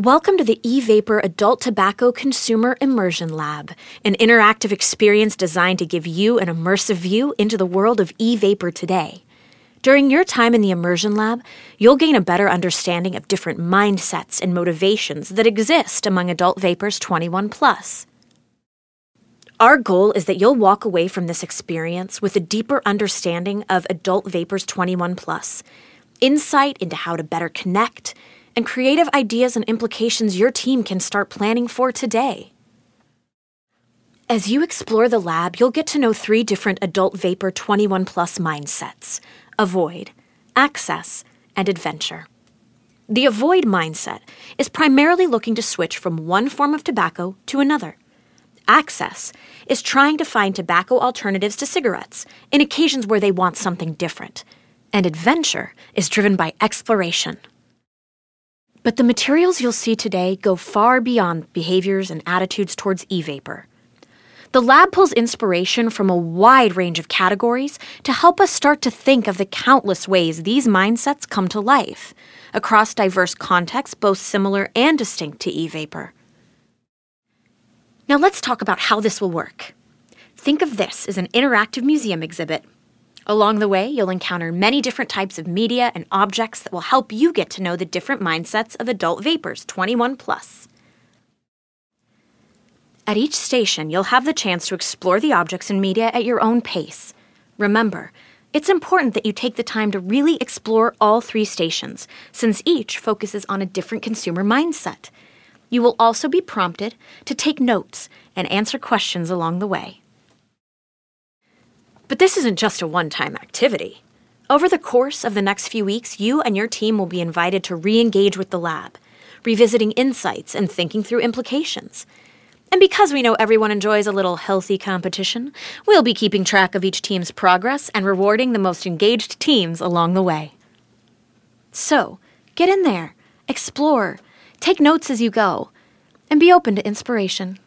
Welcome to the eVapor Adult Tobacco Consumer Immersion Lab, an interactive experience designed to give you an immersive view into the world of eVapor today. During your time in the Immersion Lab, you'll gain a better understanding of different mindsets and motivations that exist among adult vapers 21 plus. Our goal is that you'll walk away from this experience with a deeper understanding of adult vapers 21 plus, insight into how to better connect, and creative ideas and implications your team can start planning for today. As you explore the lab, you'll get to know three different adult vaper 21 plus mindsets avoid, access, and adventure. The avoid mindset is primarily looking to switch from one form of tobacco to another. Access is trying to find tobacco alternatives to cigarettes in occasions where they want something different. And adventure is driven by exploration. But the materials you'll see today go far beyond behaviors and attitudes towards e vapor. The lab pulls inspiration from a wide range of categories to help us start to think of the countless ways these mindsets come to life across diverse contexts, both similar and distinct to e vapor. Now let's talk about how this will work. Think of this as an interactive museum exhibit Along the way, you'll encounter many different types of media and objects that will help you get to know the different mindsets of adult vapers 21 plus. At each station, you'll have the chance to explore the objects and media at your own pace. Remember, it's important that you take the time to really explore all three stations, since each focuses on a different consumer mindset. You will also be prompted to take notes and answer questions along the way. But this isn't just a one time activity. Over the course of the next few weeks, you and your team will be invited to re engage with the lab, revisiting insights and thinking through implications. And because we know everyone enjoys a little healthy competition, we'll be keeping track of each team's progress and rewarding the most engaged teams along the way. So, get in there, explore, take notes as you go, and be open to inspiration.